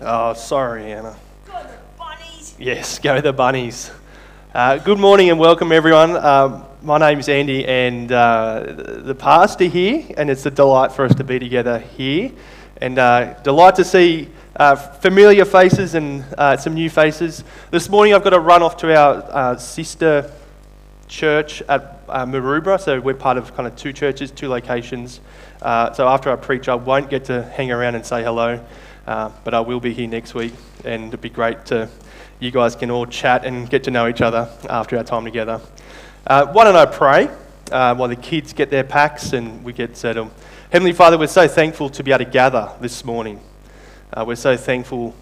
Oh, sorry, Anna. Go the bunnies. Yes, go the bunnies. Uh, good morning and welcome, everyone. Um, my name is Andy, and uh, the pastor here, and it's a delight for us to be together here, and uh, delight to see uh, familiar faces and uh, some new faces. This morning, I've got to run off to our uh, sister church at uh, Maroubra, so we're part of kind of two churches, two locations. Uh, so after I preach, I won't get to hang around and say hello, uh, but I will be here next week, and it'd be great to you guys can all chat and get to know each other after our time together. Uh, why don't I pray uh, while the kids get their packs and we get settled? Heavenly Father, we're so thankful to be able to gather this morning. Uh, we're so thankful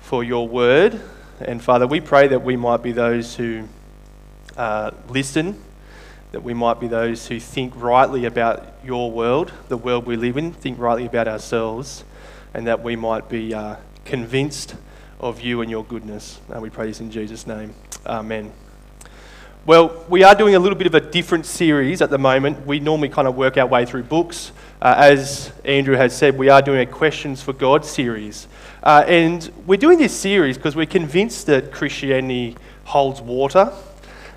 for your word. And Father, we pray that we might be those who uh, listen, that we might be those who think rightly about your world, the world we live in, think rightly about ourselves, and that we might be uh, convinced of you and your goodness. And we pray this in Jesus' name. Amen. Well, we are doing a little bit of a different series at the moment. We normally kind of work our way through books. Uh, as Andrew has said, we are doing a Questions for God series. Uh, and we're doing this series because we're convinced that Christianity holds water.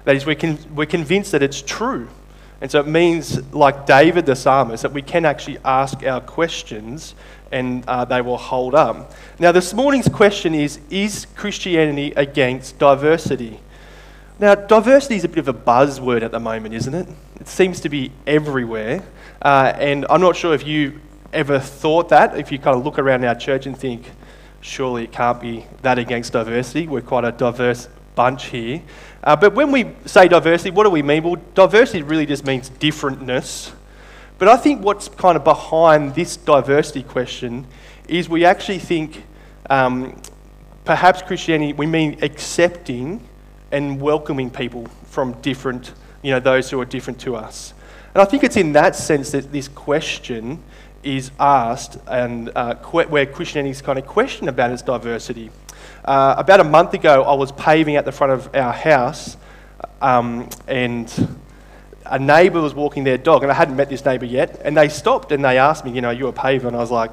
That is, we're, we're convinced that it's true. And so it means, like David the psalmist, that we can actually ask our questions and uh, they will hold up. Now, this morning's question is Is Christianity against diversity? Now, diversity is a bit of a buzzword at the moment, isn't it? It seems to be everywhere. Uh, and I'm not sure if you ever thought that, if you kind of look around our church and think, surely it can't be that against diversity. We're quite a diverse bunch here. Uh, but when we say diversity, what do we mean? Well, diversity really just means differentness. But I think what's kind of behind this diversity question is we actually think um, perhaps Christianity, we mean accepting and welcoming people from different, you know, those who are different to us. And I think it's in that sense that this question is asked and uh, where Christianity is kind of questioned about its diversity. Uh, about a month ago, I was paving at the front of our house, um, and a neighbour was walking their dog, and I hadn't met this neighbour yet, and they stopped and they asked me, you know, you a paver? And I was like,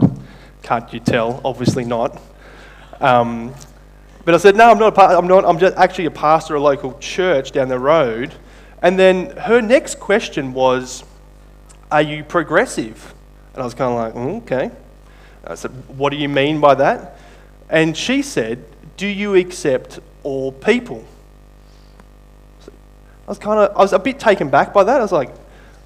can't you tell? Obviously not. Um, but I said, no, I'm not, a, I'm not. I'm just actually a pastor of a local church down the road. And then her next question was, are you progressive? And I was kind of like, mm, okay. I said, what do you mean by that? And she said, do you accept all people? I was kind of, I was a bit taken back by that. I was like,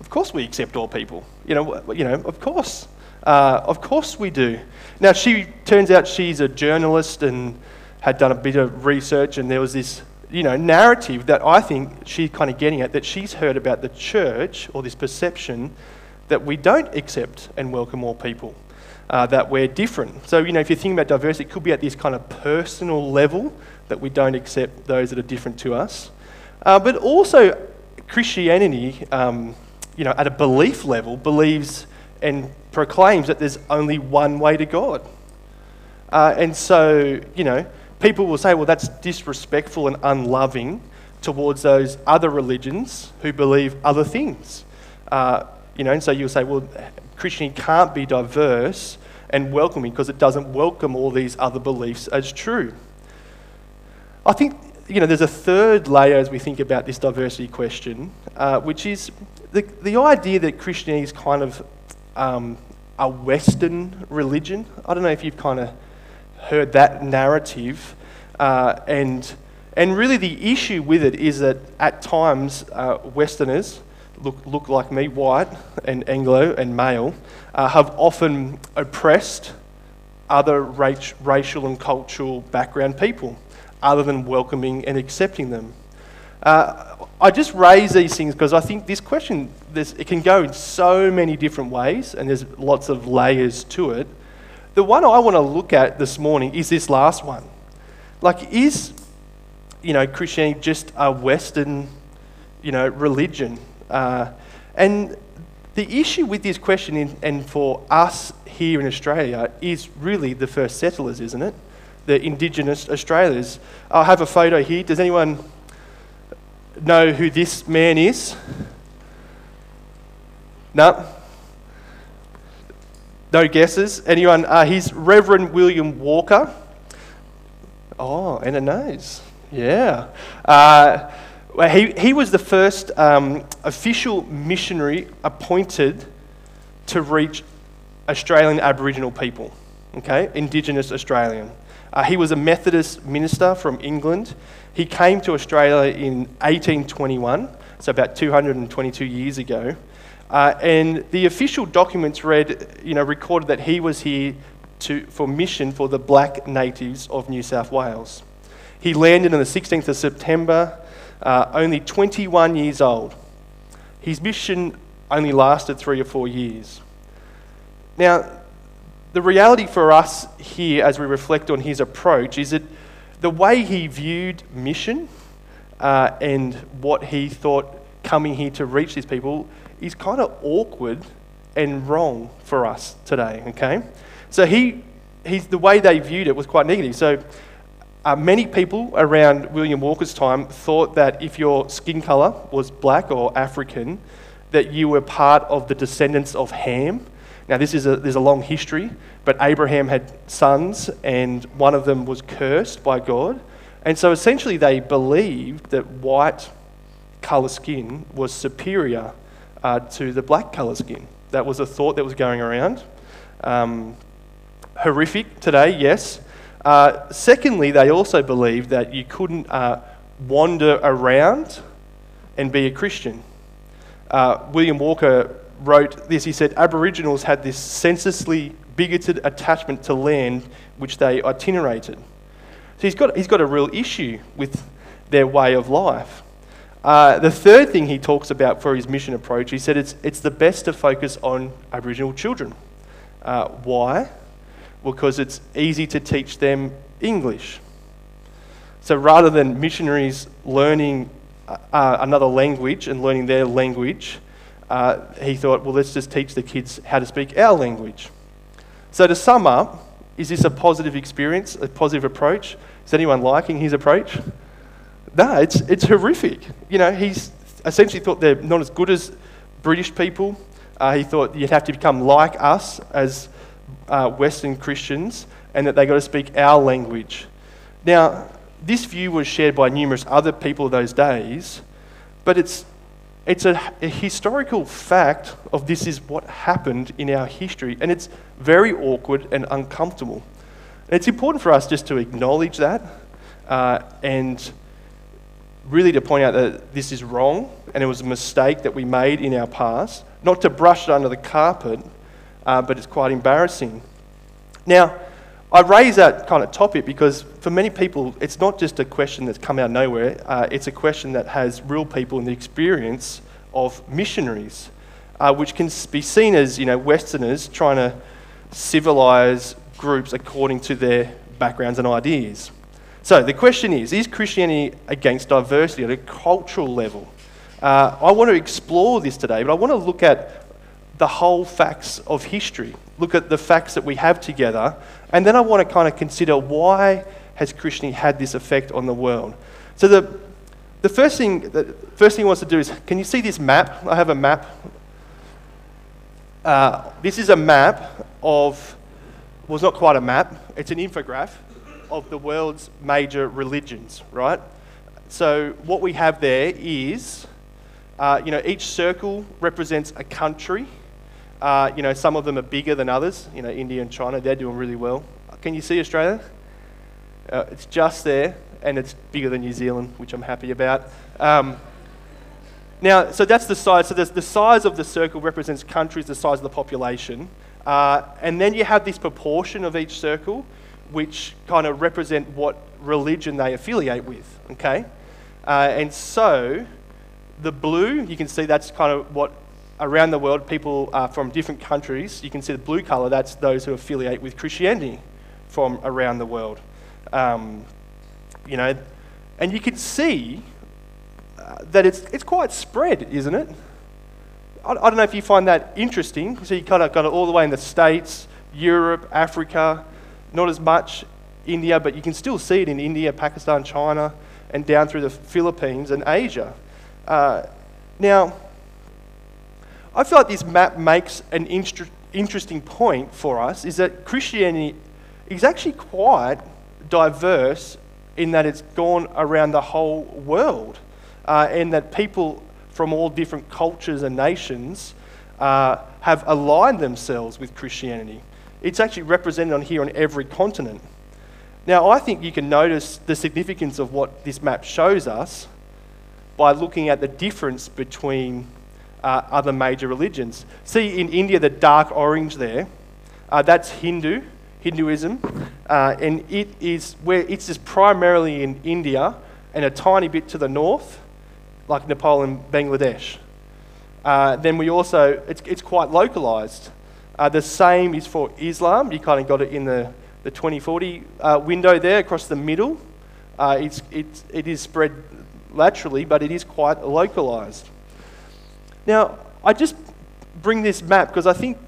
of course we accept all people. You know, you know, of course, uh, of course we do. Now she turns out she's a journalist and had done a bit of research, and there was this, you know, narrative that I think she's kind of getting at that she's heard about the church or this perception that we don't accept and welcome all people. Uh, that we're different. So, you know, if you're thinking about diversity, it could be at this kind of personal level that we don't accept those that are different to us. Uh, but also, Christianity, um, you know, at a belief level, believes and proclaims that there's only one way to God. Uh, and so, you know, people will say, well, that's disrespectful and unloving towards those other religions who believe other things. Uh, you know, and so you'll say, well, Christianity can't be diverse and welcoming because it doesn't welcome all these other beliefs as true. I think you know, there's a third layer as we think about this diversity question, uh, which is the, the idea that Christianity is kind of um, a Western religion. I don't know if you've kind of heard that narrative. Uh, and, and really, the issue with it is that at times, uh, Westerners, look, look like me, white and Anglo and male, uh, have often oppressed other racial and cultural background people other than welcoming and accepting them. Uh, I just raise these things because I think this question, it can go in so many different ways and there's lots of layers to it. The one I want to look at this morning is this last one. Like, is, you know, Christianity just a Western, you know, religion? Uh, and the issue with this question, in, and for us here in Australia, is really the first settlers, isn't it? The Indigenous Australians. I have a photo here. Does anyone know who this man is? No? No guesses? Anyone? Uh, he's Reverend William Walker. Oh, and a nose. Yeah. Uh, he, he was the first um, official missionary appointed to reach Australian Aboriginal people, okay, Indigenous Australian. Uh, he was a Methodist minister from England. He came to Australia in 1821, so about 222 years ago. Uh, and the official documents read, you know, recorded that he was here to, for mission for the black natives of New South Wales. He landed on the 16th of September, uh, only 21 years old. His mission only lasted three or four years. Now, the reality for us here as we reflect on his approach is that the way he viewed mission uh, and what he thought coming here to reach these people is kind of awkward and wrong for us today, okay? So he, he's, the way they viewed it was quite negative. So uh, many people around William Walker's time thought that if your skin colour was black or African, that you were part of the descendants of Ham. Now, this is a, there's a long history, but Abraham had sons, and one of them was cursed by God. And so essentially, they believed that white colour skin was superior uh, to the black colour skin. That was a thought that was going around. Um, horrific today, yes. Uh, secondly, they also believed that you couldn't uh, wander around and be a Christian. Uh, William Walker wrote this. He said, Aboriginals had this senselessly bigoted attachment to land which they itinerated. So he's got, he's got a real issue with their way of life. Uh, the third thing he talks about for his mission approach, he said it's, it's the best to focus on Aboriginal children. Uh, why? Because it's easy to teach them English. So rather than missionaries learning uh, uh another language and learning their language, uh, he thought, well, let's just teach the kids how to speak our language. So, to sum up, is this a positive experience, a positive approach? Is anyone liking his approach? No, it's, it's horrific. You know, he's essentially thought they're not as good as British people. Uh, he thought you'd have to become like us as uh, Western Christians and that they got to speak our language. Now, this view was shared by numerous other people of those days, but it's it's a, a, historical fact of this is what happened in our history, and it's very awkward and uncomfortable. And it's important for us just to acknowledge that uh, and really to point out that this is wrong and it was a mistake that we made in our past, not to brush it under the carpet, uh, but it's quite embarrassing. Now, I raise that kind of topic because for many people, it's not just a question that's come out of nowhere, uh, it's a question that has real people in the experience of missionaries, uh, which can be seen as you know, Westerners trying to civilize groups according to their backgrounds and ideas. So the question is Is Christianity against diversity at a cultural level? Uh, I want to explore this today, but I want to look at the whole facts of history, look at the facts that we have together, and then I want to kind of consider why has Christianity had this effect on the world. So the, the first thing the first thing he wants to do is, can you see this map? I have a map. Uh, this is a map of, well, it's not quite a map. It's an infograph of the world's major religions, right? So what we have there is, uh, you know, each circle represents a country. Uh, you know, some of them are bigger than others. You know, India and China, they're doing really well. Can you see Australia? Uh, it's just there, and it's bigger than New Zealand, which I'm happy about. Um, now, so that's the size. So the size of the circle represents countries, the size of the population. Uh, and then you have this proportion of each circle, which kind of represent what religion they affiliate with, okay? Uh, and so the blue, you can see that's kind of what around the world, people uh, from different countries, you can see the blue colour, that's those who affiliate with Christianity from around the world. Um, you know, and you can see uh, that it's, it's quite spread, isn't it? I, I don't know if you find that interesting. So you kind of got it all the way in the States, Europe, Africa, not as much India, but you can still see it in India, Pakistan, China, and down through the Philippines and Asia. Uh, now, I feel like this map makes an interesting point for us is that Christianity is actually quite diverse in that it's gone around the whole world, uh, and that people from all different cultures and nations uh, have aligned themselves with Christianity. It's actually represented on here on every continent. Now, I think you can notice the significance of what this map shows us by looking at the difference between uh, other major religions. See in India the dark orange there, uh, that's Hindu, Hinduism, uh, and it is where it's just primarily in India and a tiny bit to the north, like Nepal and Bangladesh. Uh, then we also, it's, it's quite localized. Uh, the same is for Islam. You kind of got it in the, the 2040 uh, window there across the middle. it's, it's, it is spread laterally, but it is quite localized. Now, I just bring this map because I think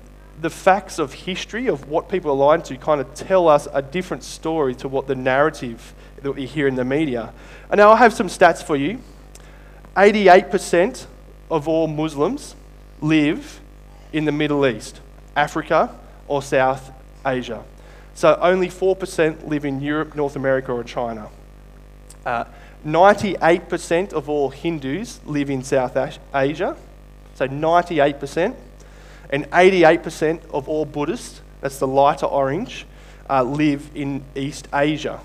the facts of history, of what people align to, kind of tell us a different story to what the narrative that we hear in the media. And now I have some stats for you 88% of all Muslims live in the Middle East, Africa, or South Asia. So only 4% live in Europe, North America, or China. Uh, 98% of all Hindus live in South Asia, so 98%. And 88% of all Buddhists, that's the lighter orange, uh, live in East Asia.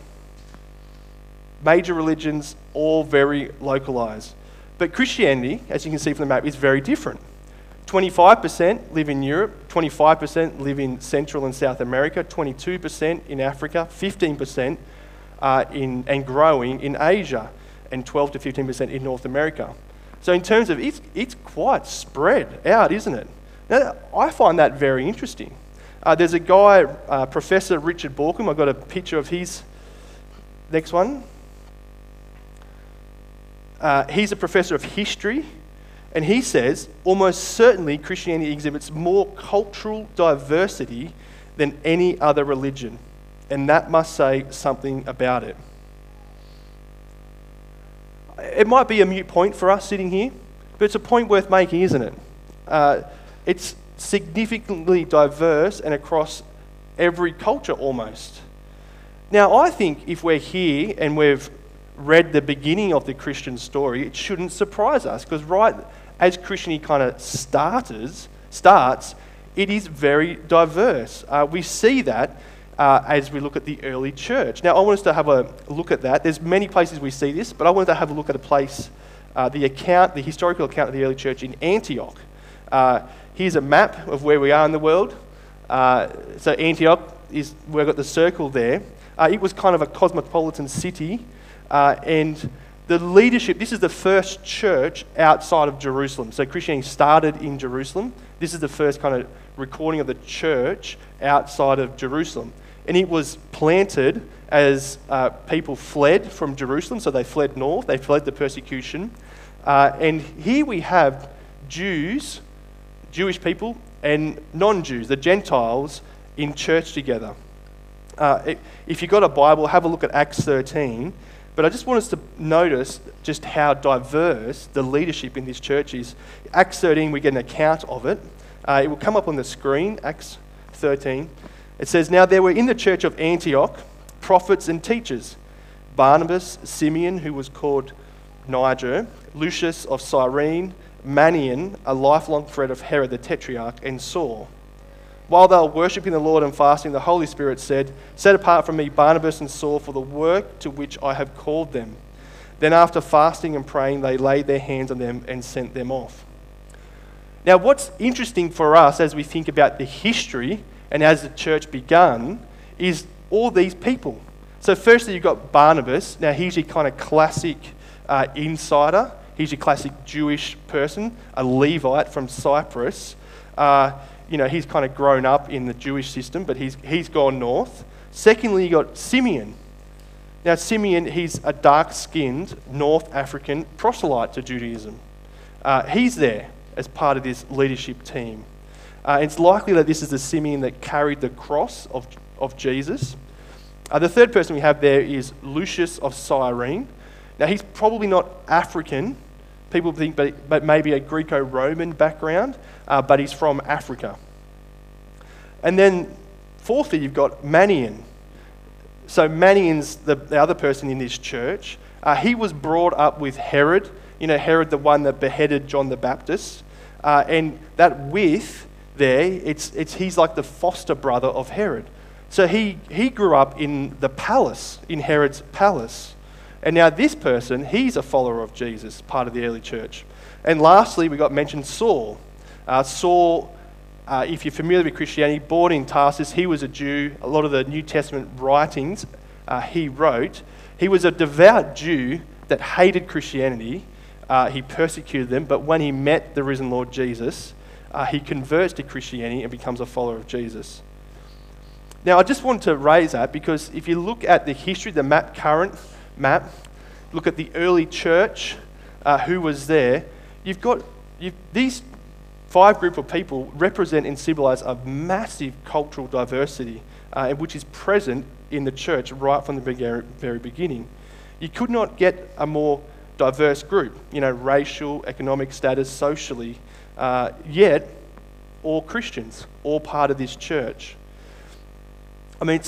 Major religions, all very localized. But Christianity, as you can see from the map, is very different. 25% live in Europe, 25% live in Central and South America, 22% in Africa, 15% uh, in, and growing in Asia, and 12 to 15% in North America. So, in terms of it's, it's quite spread out, isn't it? Now, I find that very interesting. Uh, there's a guy, uh, Professor Richard Bauckham, I've got a picture of his. Next one. Uh, he's a professor of history, and he says almost certainly Christianity exhibits more cultural diversity than any other religion and that must say something about it. It might be a mute point for us sitting here, but it's a point worth making, isn't it? Uh, it's significantly diverse and across every culture almost. Now, I think if we're here and we've read the beginning of the Christian story, it shouldn't surprise us because right as Christianity kind of starts, starts, it is very diverse. Uh, we see that uh, as we look at the early church. Now, I want us to have a look at that. There's many places we see this, but I wanted to have a look at a place, uh, the account, the historical account of the early church in Antioch. Uh, here's a map of where we are in the world. Uh, so Antioch is we've got the circle there. Uh, it was kind of a cosmopolitan city, uh, and the leadership. This is the first church outside of Jerusalem. So Christianity started in Jerusalem. This is the first kind of recording of the church outside of Jerusalem. And it was planted as uh, people fled from Jerusalem, so they fled north, they fled the persecution. Uh, and here we have Jews, Jewish people, and non Jews, the Gentiles, in church together. Uh, if you've got a Bible, have a look at Acts 13. But I just want us to notice just how diverse the leadership in this church is. Acts 13, we get an account of it. Uh, it will come up on the screen, Acts 13. It says, Now there were in the church of Antioch prophets and teachers Barnabas, Simeon, who was called Niger, Lucius of Cyrene, Manaen, a lifelong friend of Herod the Tetrarch, and Saul. While they were worshipping the Lord and fasting, the Holy Spirit said, Set apart from me Barnabas and Saul for the work to which I have called them. Then, after fasting and praying, they laid their hands on them and sent them off. Now, what's interesting for us as we think about the history and as the church began is all these people. So, firstly, you've got Barnabas. Now, he's your kind of classic uh, insider. He's your classic Jewish person, a Levite from Cyprus. Uh, you know, he's kind of grown up in the Jewish system, but he's, he's gone north. Secondly, you've got Simeon. Now, Simeon, he's a dark skinned North African proselyte to Judaism. Uh, he's there as part of this leadership team. Uh, it's likely that this is the Simeon that carried the cross of, of Jesus. Uh, the third person we have there is Lucius of Cyrene. Now, he's probably not African. People think, but, but maybe a Greco Roman background, uh, but he's from Africa. And then, fourthly, you've got Manaen. So, Manaen's the, the other person in this church. Uh, he was brought up with Herod, you know, Herod, the one that beheaded John the Baptist. Uh, and that with there, it's, it's, he's like the foster brother of Herod. So he, he grew up in the palace, in Herod's palace. And now this person, he's a follower of Jesus, part of the early church. And lastly, we got mentioned Saul. Uh, Saul, uh, if you're familiar with Christianity, born in Tarsus, he was a Jew. A lot of the New Testament writings uh, he wrote. He was a devout Jew that hated Christianity. Uh, he persecuted them, but when he met the risen Lord Jesus, uh, he converts to Christianity and becomes a follower of Jesus. Now, I just want to raise that because if you look at the history, the map, current map, look at the early church, uh, who was there, you've got you've, these five group of people represent and symbolize a massive cultural diversity, uh, which is present in the church right from the very beginning. You could not get a more diverse group, you know, racial, economic status, socially, uh, yet all Christians, all part of this church. I mean,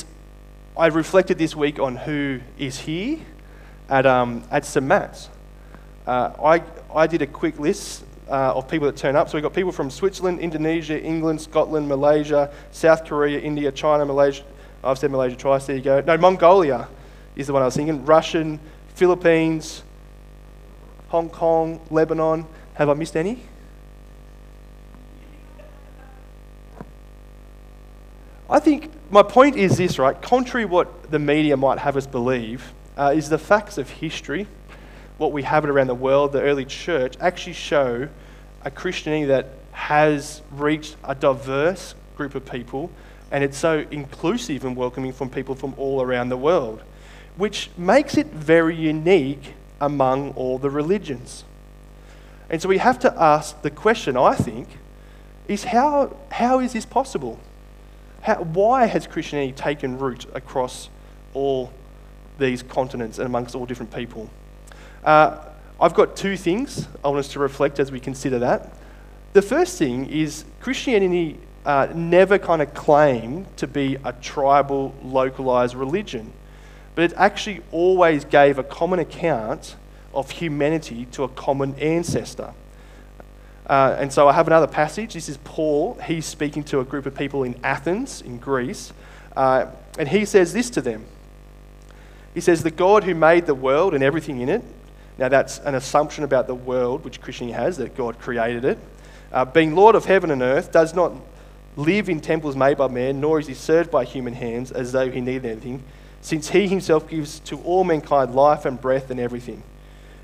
I reflected this week on who is here at, um, at St. Matt's. Uh, I, I did a quick list uh, of people that turn up. So we've got people from Switzerland, Indonesia, England, Scotland, Malaysia, South Korea, India, China, Malaysia. I've said Malaysia twice, there you go. No, Mongolia is the one I was thinking. Russian, Philippines, Hong Kong, Lebanon. Have I missed any? I think my point is this, right? Contrary to what the media might have us believe, uh, is the facts of history, what we have around the world, the early church, actually show a Christianity that has reached a diverse group of people and it's so inclusive and welcoming from people from all around the world, which makes it very unique among all the religions. And so we have to ask the question, I think, is how, how is this possible? How, why has Christianity taken root across all these continents and amongst all different people? Uh, I've got two things I want us to reflect as we consider that. The first thing is Christianity uh, never kind of claimed to be a tribal, localized religion, but it actually always gave a common account of humanity to a common ancestor. Uh, and so I have another passage. This is Paul. He's speaking to a group of people in Athens, in Greece. Uh, and he says this to them He says, The God who made the world and everything in it, now that's an assumption about the world which Christianity has, that God created it, uh, being Lord of heaven and earth, does not live in temples made by man, nor is he served by human hands as though he needed anything, since he himself gives to all mankind life and breath and everything.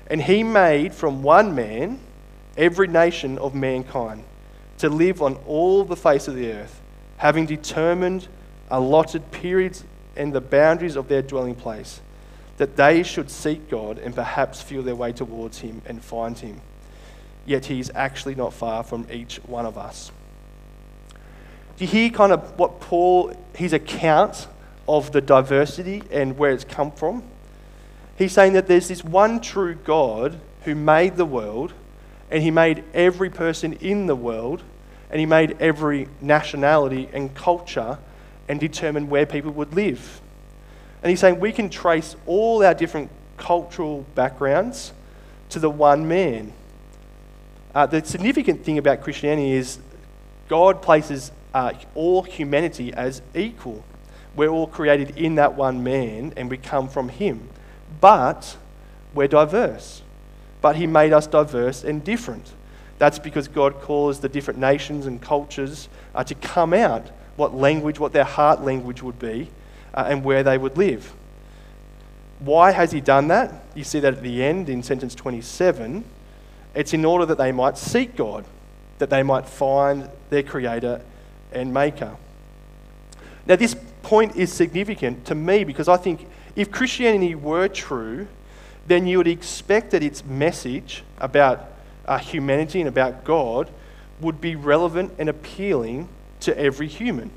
And he made from one man every nation of mankind to live on all the face of the earth, having determined allotted periods and the boundaries of their dwelling place, that they should seek God and perhaps feel their way towards Him and find Him. Yet He is actually not far from each one of us. Do you hear kind of what Paul, his account of the diversity and where it's come from? He's saying that there's this one true God who made the world and he made every person in the world, and he made every nationality and culture, and determined where people would live. And he's saying we can trace all our different cultural backgrounds to the one man. Uh, the significant thing about Christianity is God places uh, all humanity as equal. We're all created in that one man and we come from him. But we're diverse but he made us diverse and different. That's because God calls the different nations and cultures uh, to come out what language, what their heart language would be, uh, and where they would live. Why has he done that? You see that at the end in sentence 27. It's in order that they might seek God, that they might find their Creator and Maker. Now, this point is significant to me because I think if Christianity were true, then you would expect that its message about uh, humanity and about God would be relevant and appealing to every human.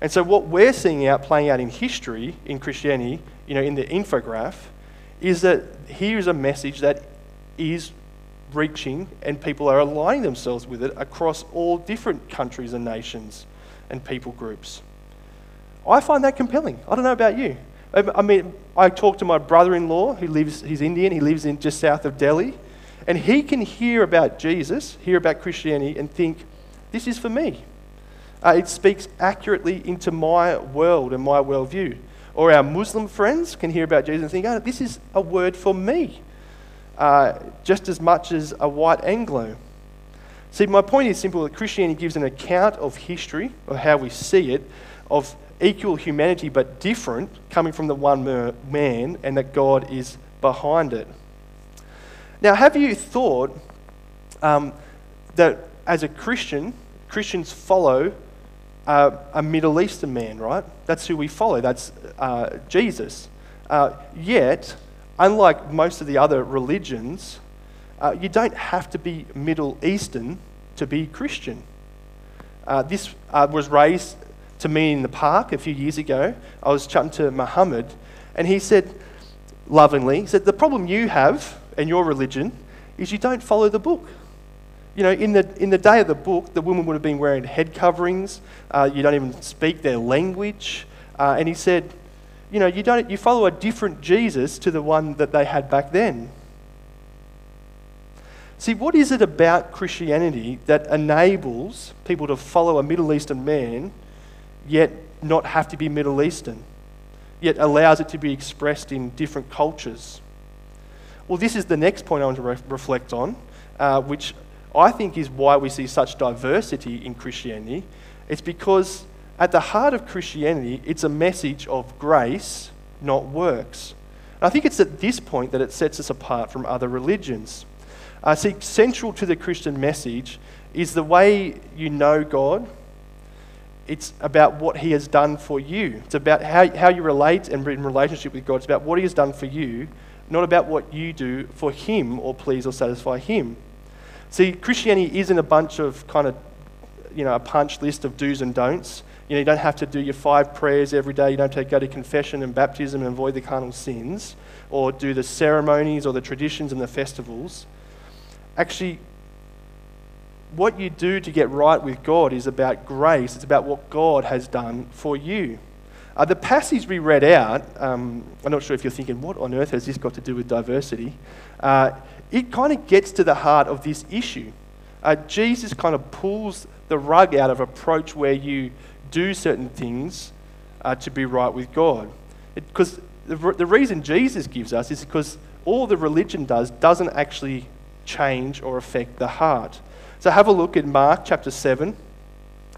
And so, what we're seeing out playing out in history in Christianity, you know, in the infograph, is that here is a message that is reaching and people are aligning themselves with it across all different countries and nations and people groups. I find that compelling. I don't know about you. I mean, I talked to my brother in law who lives, he's Indian, he lives in just south of Delhi, and he can hear about Jesus, hear about Christianity, and think, this is for me. Uh, it speaks accurately into my world and my worldview. Or our Muslim friends can hear about Jesus and think, oh, this is a word for me, uh, just as much as a white Anglo. See, my point is simple that Christianity gives an account of history, of how we see it, of equal humanity but different, coming from the one man, and that God is behind it. Now, have you thought um, that as a Christian, Christians follow uh, a Middle Eastern man, right? That's who we follow. That's uh, Jesus. Uh, yet, unlike most of the other religions, uh, you don't have to be Middle Eastern to be Christian. Uh, this uh, was raised to me in the park a few years ago. I was chatting to Muhammad, and he said, lovingly, he said, The problem you have in your religion is you don't follow the book. You know, in the, in the day of the book, the women would have been wearing head coverings. Uh, you don't even speak their language. Uh, and he said, you know, you, don't, you follow a different Jesus to the one that they had back then. See, what is it about Christianity that enables people to follow a Middle Eastern man yet not have to be Middle Eastern, yet allows it to be expressed in different cultures. Well, this is the next point I want to re- reflect on, uh, which I think is why we see such diversity in Christianity. It's because at the heart of Christianity, it's a message of grace, not works. And I think it's at this point that it sets us apart from other religions. Uh, see, central to the Christian message is the way you know God it's about what He has done for you. It's about how, how you relate and in relationship with God. It's about what He has done for you, not about what you do for Him or please or satisfy Him. See, Christianity isn't a bunch of kind of, you know, a punch list of do's and don'ts. You know, you don't have to do your five prayers every day. You don't have to go to confession and baptism and avoid the carnal sins or do the ceremonies or the traditions and the festivals. Actually, what you do to get right with God is about grace. It's about what God has done for you. Uh, the passage we read out, um, I'm not sure if you're thinking, what on earth has this got to do with diversity? Uh, it kind of gets to the heart of this issue. Uh, Jesus kind of pulls the rug out of approach where you do certain things uh, to be right with God. Because the, the reason Jesus gives us is because all the religion does doesn't actually change or affect the heart. So have a look in Mark chapter 7.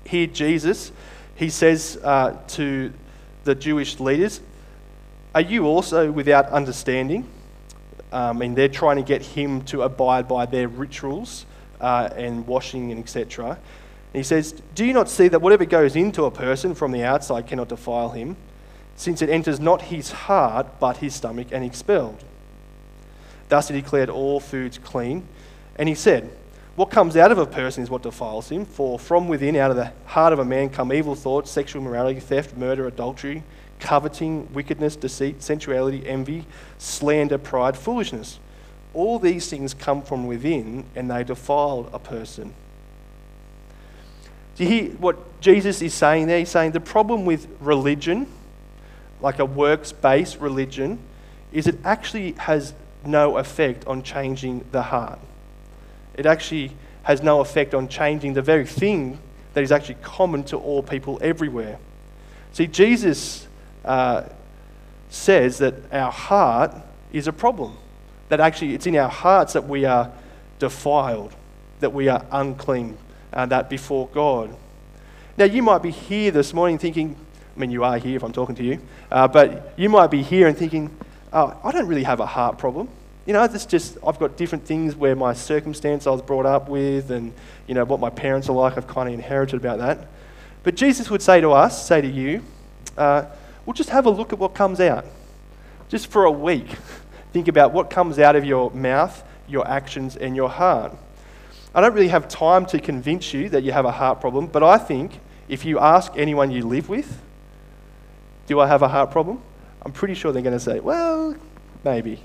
Here, Jesus, he says uh, to the Jewish leaders, Are you also without understanding? Um, and they're trying to get him to abide by their rituals uh, and washing and etc. he says, Do you not see that whatever goes into a person from the outside cannot defile him, since it enters not his heart, but his stomach, and expelled? Thus he declared all foods clean. And he said, what comes out of a person is what defiles him, for from within, out of the heart of a man, come evil thoughts, sexual immorality, theft, murder, adultery, coveting, wickedness, deceit, sensuality, envy, slander, pride, foolishness. All these things come from within and they defile a person. Do you hear what Jesus is saying there? He's saying the problem with religion, like a works based religion, is it actually has no effect on changing the heart it actually has no effect on changing the very thing that is actually common to all people everywhere. See, Jesus uh, says that our heart is a problem, that actually it's in our hearts that we are defiled, that we are unclean, uh, that before God. Now, you might be here this morning thinking, I mean, you are here if I'm talking to you, uh, but you might be here and thinking, oh, I don't really have a heart problem you know, it's just, I've got different things where my circumstance I was brought up with and, you know, what my parents are like, I've kind of inherited about that. But Jesus would say to us, say to you, uh, well, just have a look at what comes out. Just for a week, think about what comes out of your mouth, your actions, and your heart. I don't really have time to convince you that you have a heart problem, but I think if you ask anyone you live with, do I have a heart problem? I'm pretty sure they're going to say, well, maybe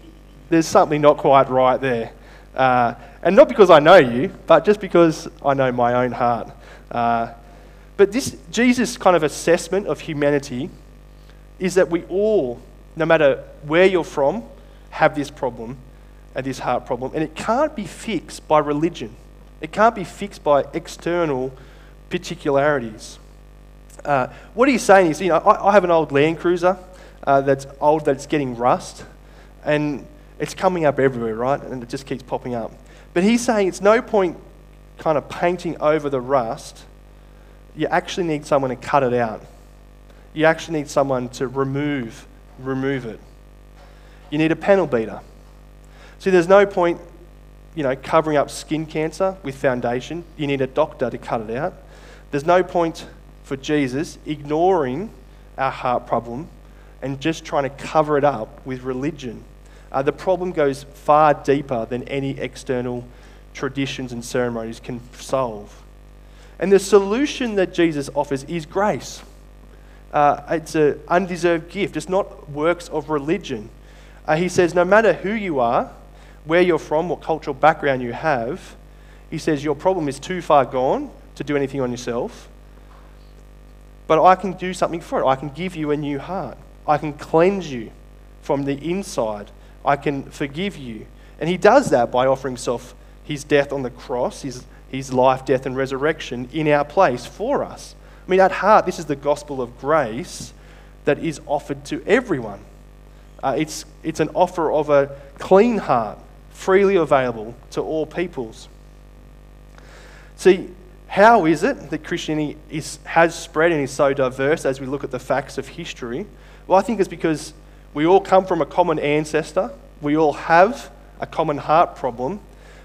there's something not quite right there. Uh, and not because I know you, but just because I know my own heart. Uh, But this Jesus' kind of assessment of humanity is that we all, no matter where you're from, have this problem and this heart problem. And it can't be fixed by religion, it can't be fixed by external particularities. Uh, what he's saying is, you know, I, I have an old Land Cruiser uh, that's old, that's getting rust, and it's coming up everywhere, right? And it just keeps popping up. But he's saying it's no point kind of painting over the rust. You actually need someone to cut it out. You actually need someone to remove, remove it. You need a panel beater. See, there's no point, you know, covering up skin cancer with foundation. You need a doctor to cut it out. There's no point for Jesus ignoring our heart problem and just trying to cover it up with religion. Uh, the problem goes far deeper than any external traditions and ceremonies can solve. And the solution that Jesus offers is grace. Uh, it's an undeserved gift, it's not works of religion. Uh, he says, no matter who you are, where you're from, what cultural background you have, he says, your problem is too far gone to do anything on yourself. But I can do something for it. I can give you a new heart. I can cleanse you from the inside. I can forgive you. And he does that by offering himself, his death on the cross, his, his life, death, and resurrection in our place for us. I mean, at heart, this is the gospel of grace that is offered to everyone. Uh, it's, it's an offer of a clean heart, freely available to all peoples. See, how is it that Christianity is, has spread and is so diverse as we look at the facts of history? Well, I think it's because we all come from a common ancestor, we all have a common heart problem,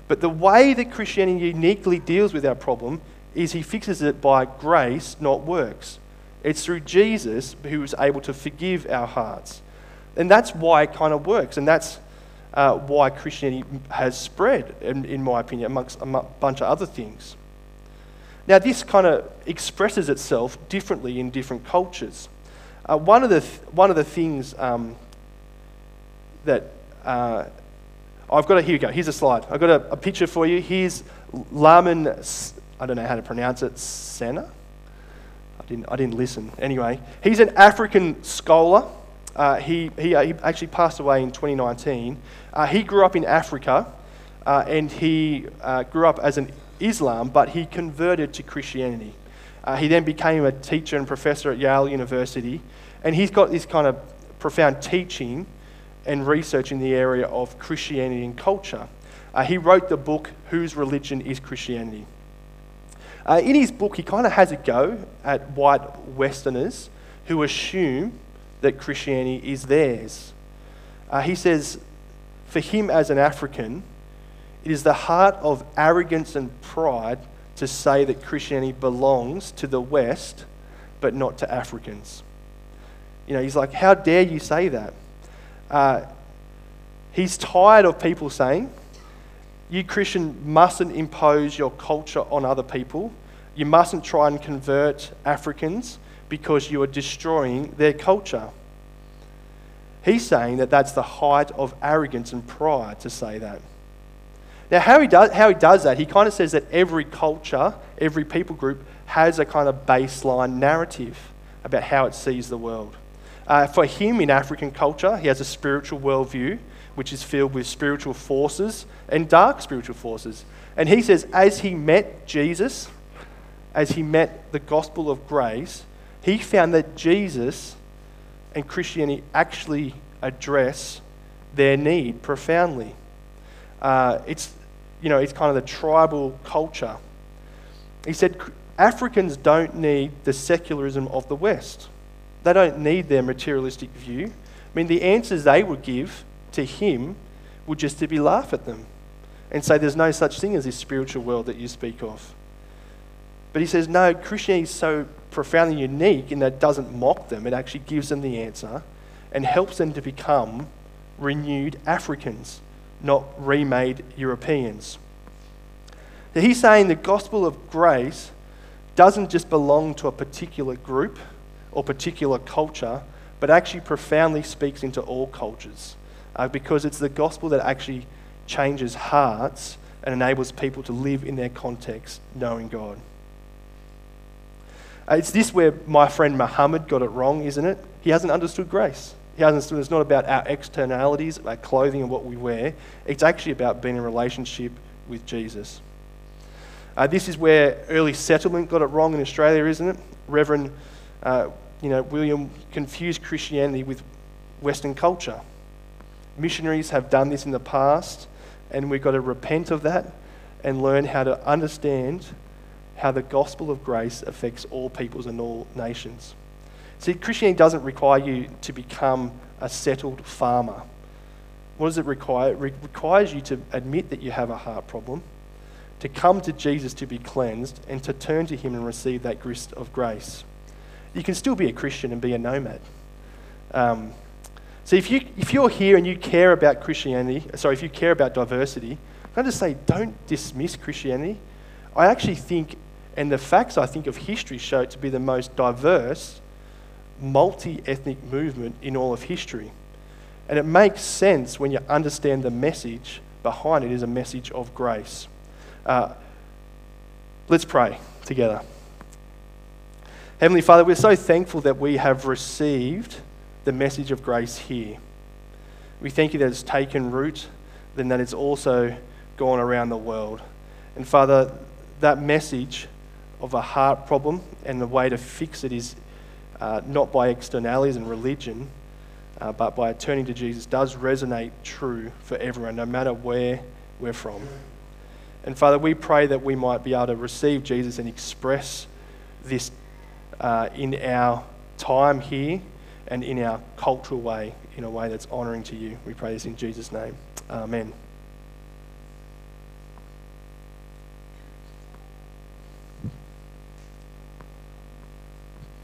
but the way that Christianity uniquely deals with our problem is he fixes it by grace, not works. It's through Jesus who is able to forgive our hearts. And that's why it kind of works, and that's uh, why Christianity has spread, in, in my opinion, amongst a bunch of other things. Now, this kind of expresses itself differently in different cultures. Uh, one, of the th- one of the things um, that uh, I've got, a, here we go, here's a slide. I've got a, a picture for you. Here's Lamin, I don't know how to pronounce it, Sanneh? I didn't, I didn't listen. Anyway, he's an African scholar. Uh, he, he, uh, he, actually passed away in 2019. Uh, he grew up in Africa uh, and he grew up as an Islam, but he converted to Christianity. Uh, he then became a teacher and professor at Yale University, and he's got this kind of profound teaching and research in the area of Christianity and culture. Uh, he wrote the book, Whose Religion is Christianity? Uh, in his book, he kind of has a go at white Westerners who assume that Christianity is theirs. Uh, he says, for him as an African, it is the heart of arrogance and pride to say that Christianity belongs to the West, but not to Africans. You know, he's like, How dare you say that? Uh, he's tired of people saying, You Christian mustn't impose your culture on other people. You mustn't try and convert Africans because you are destroying their culture. He's saying that that's the height of arrogance and pride to say that. Now, how he, does, how he does that, he kind of says that every culture, every people group has a kind of baseline narrative about how it sees the world. Uh, for him, in African culture, he has a spiritual worldview which is filled with spiritual forces and dark spiritual forces. And he says, as he met Jesus, as he met the gospel of grace, he found that Jesus and Christianity actually address their need profoundly. Uh, it's, you know, it's kind of the tribal culture. He said Africans don't need the secularism of the West. They don't need their materialistic view. I mean, the answers they would give to him would just to be laugh at them and say there's no such thing as this spiritual world that you speak of. But he says, no, Christianity is so profoundly unique in that it doesn't mock them, it actually gives them the answer and helps them to become renewed Africans not remade Europeans. He's saying the gospel of grace doesn't just belong to a particular group or particular culture, but actually profoundly speaks into all cultures uh, because it's the gospel that actually changes hearts and enables people to live in their context knowing God. Uh, it's this where my friend Muhammad got it wrong, isn't it? He hasn't understood grace. It's not about our externalities, our clothing and what we wear. It's actually about being in relationship with Jesus. Uh, this is where early settlement got it wrong in Australia, isn't it? Reverend uh, you know, William confused Christianity with Western culture. Missionaries have done this in the past, and we've got to repent of that and learn how to understand how the gospel of grace affects all peoples and all nations. See, Christianity doesn't require you to become a settled farmer. What does it require? It re- requires you to admit that you have a heart problem, to come to Jesus to be cleansed, and to turn to Him and receive that gift of grace. You can still be a Christian and be a nomad. Um, so if, you, if you're here and you care about Christianity, sorry, if you care about diversity, I just say, don't dismiss Christianity. I actually think, and the facts I think of history show it to be the most diverse, multi ethnic movement in all of history. And it makes sense when you understand the message behind it is a message of grace. Uh, let's pray together. Heavenly Father, we're so thankful that we have received the message of grace here. We thank you that it's taken root, then that it's also gone around the world. And Father, that message of a heart problem and the way to fix it is uh, not by externalities and religion, uh, but by turning to Jesus does resonate true for everyone, no matter where we're from. And Father, we pray that we might be able to receive Jesus and express this uh, in our time here and in our cultural way, in a way that's honouring to you. We pray this in Jesus' name. Amen.